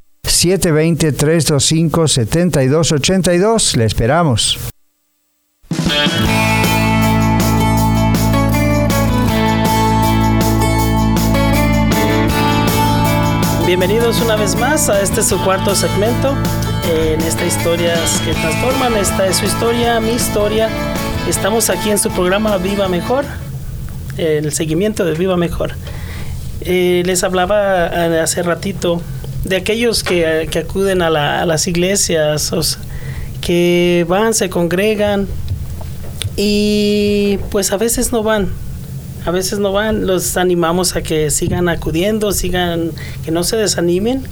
720-325-7282. Le esperamos. Bienvenidos una vez más a este su cuarto segmento en esta historias que transforman. Esta es su historia, mi historia. Estamos aquí en su programa Viva Mejor, el seguimiento de Viva Mejor. Eh, les hablaba hace ratito de aquellos que, que acuden a, la, a, las iglesias, que van, se congregan y pues a veces no van. A veces no van, los animamos a que sigan acudiendo, sigan, que no se desanimen,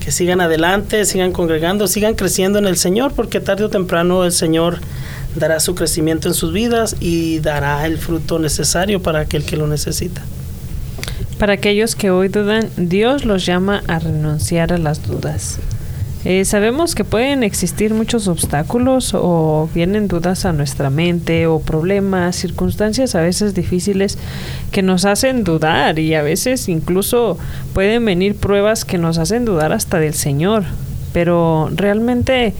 que sigan adelante, sigan congregando, sigan creciendo en el Señor, porque tarde o temprano el Señor dará su crecimiento en sus vidas y dará el fruto necesario para aquel que lo necesita. Para aquellos que hoy dudan, Dios los llama a renunciar a las dudas. Eh, sabemos que pueden existir muchos obstáculos o vienen dudas a nuestra mente o problemas, circunstancias a veces difíciles que nos hacen dudar y a veces incluso pueden venir pruebas que nos hacen dudar hasta del Señor. Pero realmente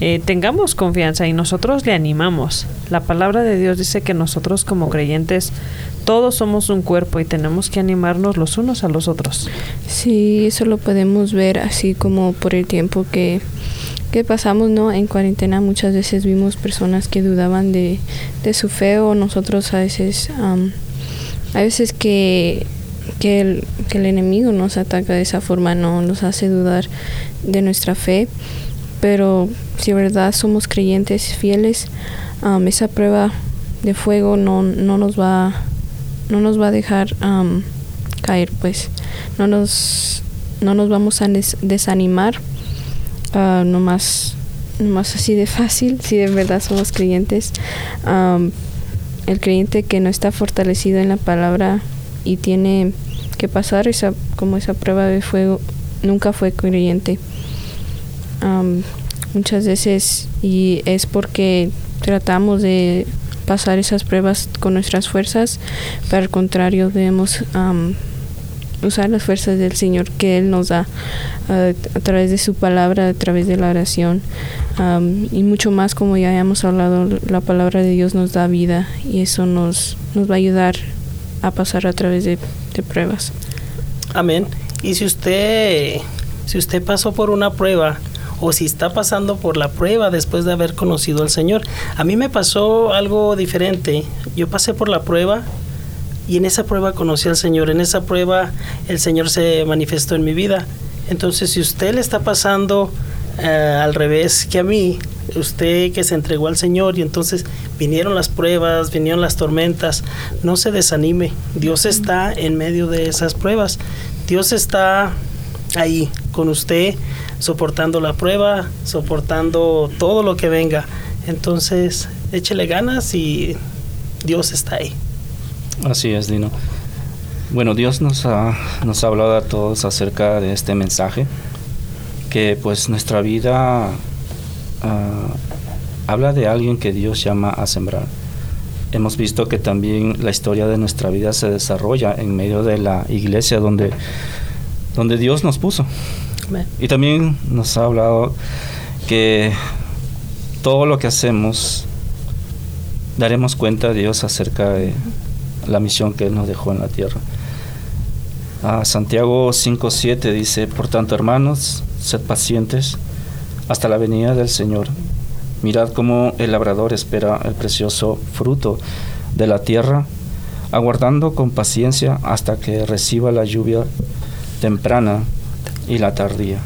eh, tengamos confianza y nosotros le animamos. La palabra de Dios dice que nosotros como creyentes todos somos un cuerpo y tenemos que animarnos los unos a los otros. Sí, eso lo podemos ver así como por el tiempo que, que pasamos, ¿no? En cuarentena muchas veces vimos personas que dudaban de, de su fe o nosotros a veces, um, a veces que que el, que el enemigo nos ataca de esa forma, no nos hace dudar de nuestra fe, pero si verdad somos creyentes fieles, um, esa prueba de fuego no, no nos va no nos va a dejar um, caer pues. No nos no nos vamos a des desanimar uh, no más así de fácil. Si de verdad somos creyentes. Um, el creyente que no está fortalecido en la palabra y tiene que pasar esa como esa prueba de fuego nunca fue creyente. Um, muchas veces y es porque tratamos de pasar esas pruebas con nuestras fuerzas, pero al contrario debemos um, usar las fuerzas del Señor que Él nos da uh, a través de su palabra, a través de la oración um, y mucho más como ya hemos hablado, la palabra de Dios nos da vida y eso nos, nos va a ayudar a pasar a través de, de pruebas. Amén. Y si usted Si usted pasó por una prueba o si está pasando por la prueba después de haber conocido al Señor. A mí me pasó algo diferente. Yo pasé por la prueba y en esa prueba conocí al Señor. En esa prueba el Señor se manifestó en mi vida. Entonces, si usted le está pasando eh, al revés que a mí, usted que se entregó al Señor y entonces vinieron las pruebas, vinieron las tormentas, no se desanime. Dios está en medio de esas pruebas. Dios está ahí con usted, soportando la prueba, soportando todo lo que venga. Entonces, échele ganas y Dios está ahí. Así es, Dino. Bueno, Dios nos ha, nos ha hablado a todos acerca de este mensaje, que pues nuestra vida ah, habla de alguien que Dios llama a sembrar. Hemos visto que también la historia de nuestra vida se desarrolla en medio de la iglesia donde, donde Dios nos puso. Y también nos ha hablado que todo lo que hacemos daremos cuenta a Dios acerca de la misión que Él nos dejó en la tierra. A Santiago 5.7 dice, por tanto hermanos, sed pacientes hasta la venida del Señor. Mirad cómo el labrador espera el precioso fruto de la tierra, aguardando con paciencia hasta que reciba la lluvia temprana y la tardía.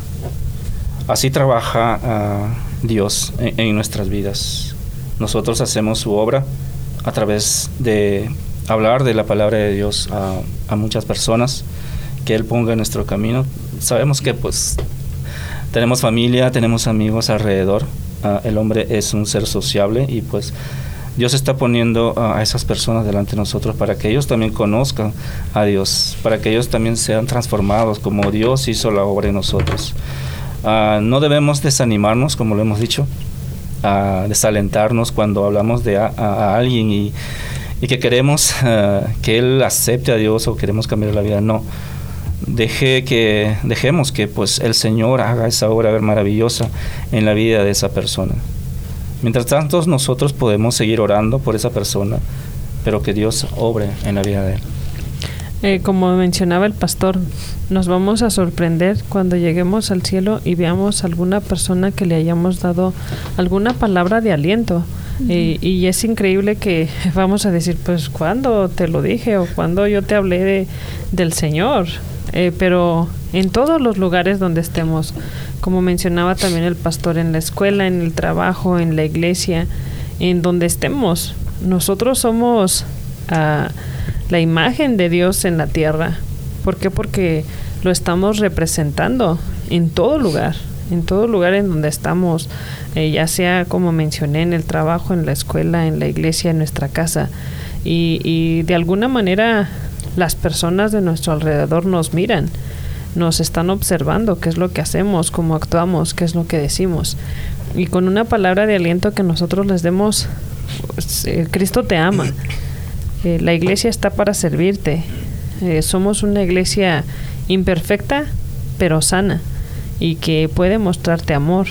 Así trabaja ah, Dios en, nuestras vidas. Nosotros hacemos su obra a través de hablar de la palabra de Dios a, muchas personas que Él ponga en nuestro camino. Sabemos que pues tenemos familia, tenemos amigos alrededor. Ah, el hombre es un ser sociable y pues Dios está poniendo a esas personas delante de nosotros para que ellos también conozcan a Dios, para que ellos también sean transformados como Dios hizo la obra en nosotros. Ah, no debemos desanimarnos, como lo hemos dicho, desalentarnos cuando hablamos de a, alguien y, que queremos ah, que Él acepte a Dios o queremos cambiar la vida. No. Deje que, dejemos que pues el Señor haga esa obra maravillosa en la vida de esa persona. Mientras tanto, nosotros podemos seguir orando por esa persona, pero que Dios obre en la vida de él. Eh, como mencionaba el pastor, nos vamos a sorprender cuando lleguemos al cielo y veamos alguna persona que le hayamos dado alguna palabra de aliento. y es increíble que vamos a decir, pues, ¿cuándo te lo dije? o cuando yo te hablé de, del Señor? Eh, pero en todos los lugares donde estemos, como mencionaba también el pastor, en la escuela, en el trabajo, en la iglesia, en donde estemos, nosotros somos ah, la imagen de Dios en la tierra. ¿Por qué? Porque lo estamos representando en todo lugar, en todo lugar en donde estamos, eh, ya sea como mencioné, en el trabajo, en la escuela, en la iglesia, en nuestra casa. Y, y de alguna manera las personas de nuestro alrededor nos miran, nos están observando qué es lo que hacemos, cómo actuamos, qué es lo que decimos. Y con una palabra de aliento que nosotros les demos, pues, eh, Cristo te ama. Eh, la iglesia está para servirte. Eh, somos una iglesia imperfecta, pero sana, y que puede mostrarte amor.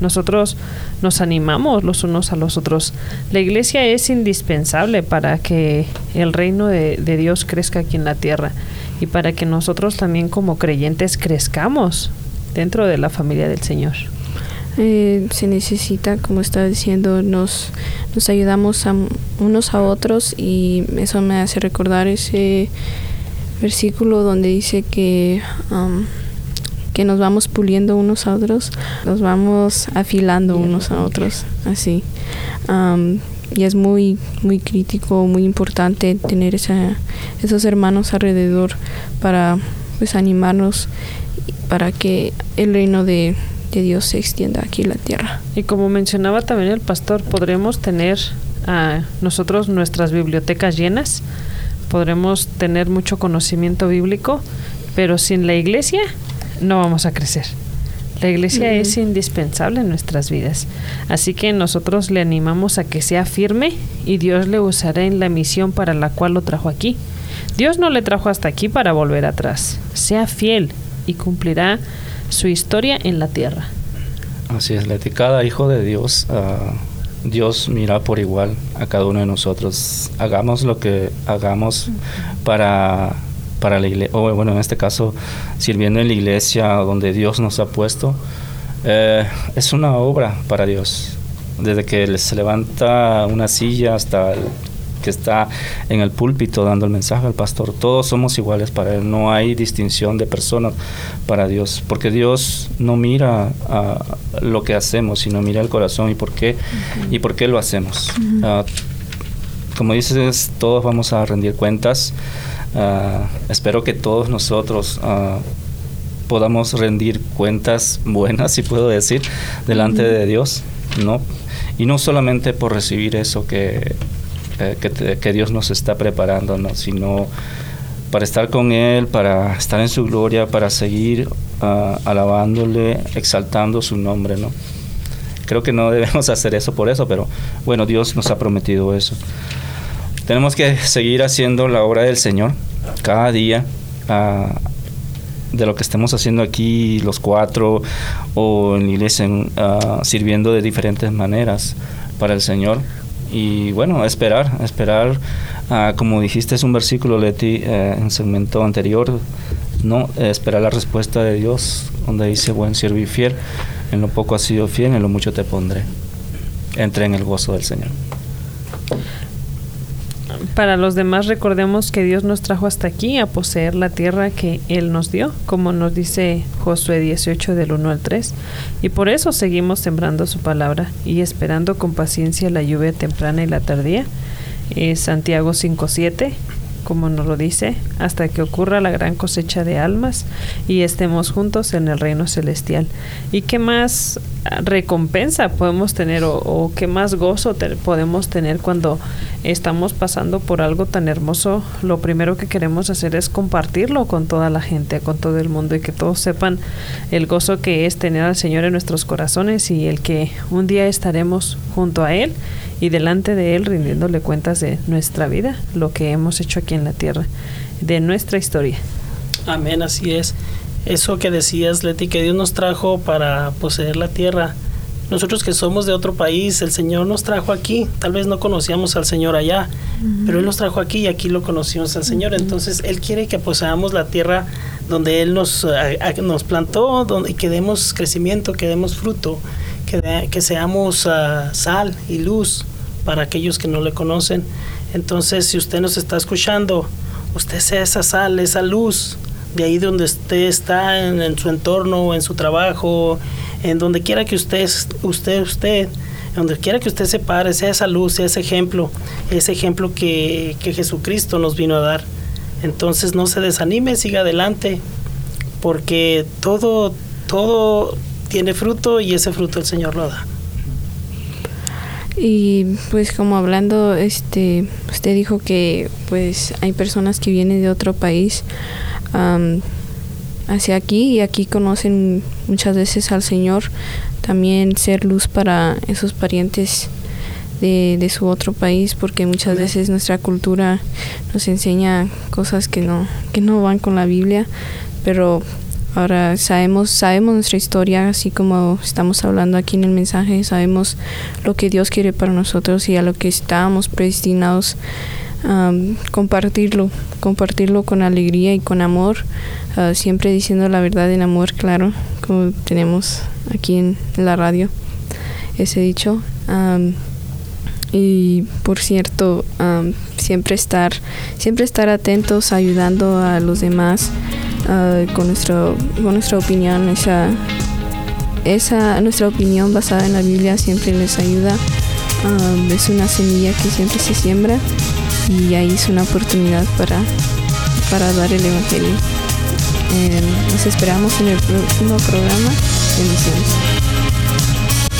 Nosotros nos animamos los unos a los otros. La iglesia es indispensable para que el reino de, Dios crezca aquí en la tierra y para que nosotros también como creyentes crezcamos dentro de la familia del Señor. Eh, se necesita, como está diciendo, nos, nos ayudamos a unos a otros y eso me hace recordar ese versículo donde dice que um, que nos vamos puliendo unos a otros, nos vamos afilando unos a otros, así. Y es muy, muy crítico, muy importante tener esa, esos hermanos alrededor para pues animarnos para que el reino de, de Dios se extienda aquí en la tierra. Y como mencionaba también el pastor, podremos tener a nosotros nuestras bibliotecas llenas, podremos tener mucho conocimiento bíblico, pero sin la iglesia no vamos a crecer. La iglesia es indispensable en nuestras vidas. Así que nosotros le animamos a que sea firme y Dios le usará en la misión para la cual lo trajo aquí. Dios no le trajo hasta aquí para volver atrás. Sea fiel y cumplirá su historia en la tierra. Así es, Leti. Cada hijo de Dios, ah, Dios mira por igual a cada uno de nosotros. Hagamos lo que hagamos para para la iglesia, o bueno, en este caso, sirviendo en la iglesia donde Dios nos ha puesto, eh, es una obra para Dios. Desde que se levanta una silla hasta el que está en el púlpito dando el mensaje al pastor. Todos somos iguales para Él, no hay distinción de personas para Dios, porque Dios no mira a lo que hacemos, sino mira el corazón y por qué, y por qué lo hacemos. Ah, como dices, todos vamos a rendir cuentas. Ah, espero que todos nosotros ah, podamos rendir cuentas buenas, si puedo decir, delante de Dios, ¿no? Y no solamente por recibir eso que eh, que, Dios nos está preparando, ¿no? sino para estar con Él, para estar en su gloria, para seguir ah, alabándole, exaltando su nombre. ¿no? Creo que no debemos hacer eso por eso, pero bueno, Dios nos ha prometido eso. Tenemos que seguir haciendo la obra del Señor cada día. Ah, de lo que estemos haciendo aquí los cuatro o en la iglesia ah, sirviendo de diferentes maneras para el Señor y bueno, esperar, esperar, ah, como dijiste, es un versículo, Leti, eh, en segmento anterior, ¿no? esperar la respuesta de Dios, donde dice, buen siervo y fiel, en lo poco has sido fiel, en lo mucho te pondré. Entre en el gozo del Señor. Para los demás recordemos que Dios nos trajo hasta aquí a poseer la tierra que Él nos dio, como nos dice Josué 18 del 1 al 3, y por eso seguimos sembrando su palabra y esperando con paciencia la lluvia temprana y la tardía. Es Santiago 5.7 como nos lo dice, hasta que ocurra la gran cosecha de almas y estemos juntos en el reino celestial. ¿Y qué más recompensa podemos tener o, qué más gozo podemos tener cuando estamos pasando por algo tan hermoso? Lo primero que queremos hacer es compartirlo con toda la gente, con todo el mundo y que todos sepan el gozo que es tener al Señor en nuestros corazones y el que un día estaremos junto a Él y delante de Él rindiéndole cuentas de nuestra vida, lo que hemos hecho aquí en la tierra, de nuestra historia. Amén, así es. Eso que decías, Leti, que Dios nos trajo para poseer la tierra. Nosotros que somos de otro país, el Señor nos trajo aquí. Tal vez no conocíamos al Señor allá, pero Él nos trajo aquí y aquí lo conocimos al Señor. Entonces Él quiere que poseamos la tierra donde Él nos, nos plantó donde, y que demos crecimiento, que demos fruto que, seamos ah, sal y luz para aquellos que no le conocen. Entonces, si usted nos está escuchando, usted sea esa sal, esa luz, de ahí donde usted está, en, su entorno, en su trabajo, en donde quiera que usted, usted, usted, donde quiera que usted se pare, sea esa luz, sea ese ejemplo, ese ejemplo que, que Jesucristo nos vino a dar. Entonces no se desanime, siga adelante, porque todo, todo tiene fruto y ese fruto el Señor lo da. Y pues como hablando, este, usted dijo que pues hay personas que vienen de otro país hacia aquí y aquí conocen muchas veces al Señor. También ser luz para esos parientes de, de su otro país, porque muchas veces nuestra cultura nos enseña cosas que no, que no van con la Biblia, pero Ahora sabemos, sabemos nuestra historia, así como estamos hablando aquí en el mensaje, sabemos lo que Dios quiere para nosotros y a lo que estamos predestinados a compartirlo, compartirlo con alegría y con amor, ah, siempre diciendo la verdad en amor, claro, como tenemos aquí en la radio, ese dicho. y por cierto, siempre estar, siempre estar atentos, ayudando a los demás. Ah, con, nuestro, con nuestra opinión, esa, esa, nuestra opinión basada en la Biblia siempre les ayuda. Ah, es una semilla que siempre se siembra y ahí es una oportunidad para, para dar el Evangelio. Eh, nos esperamos en el próximo programa. Bendiciones.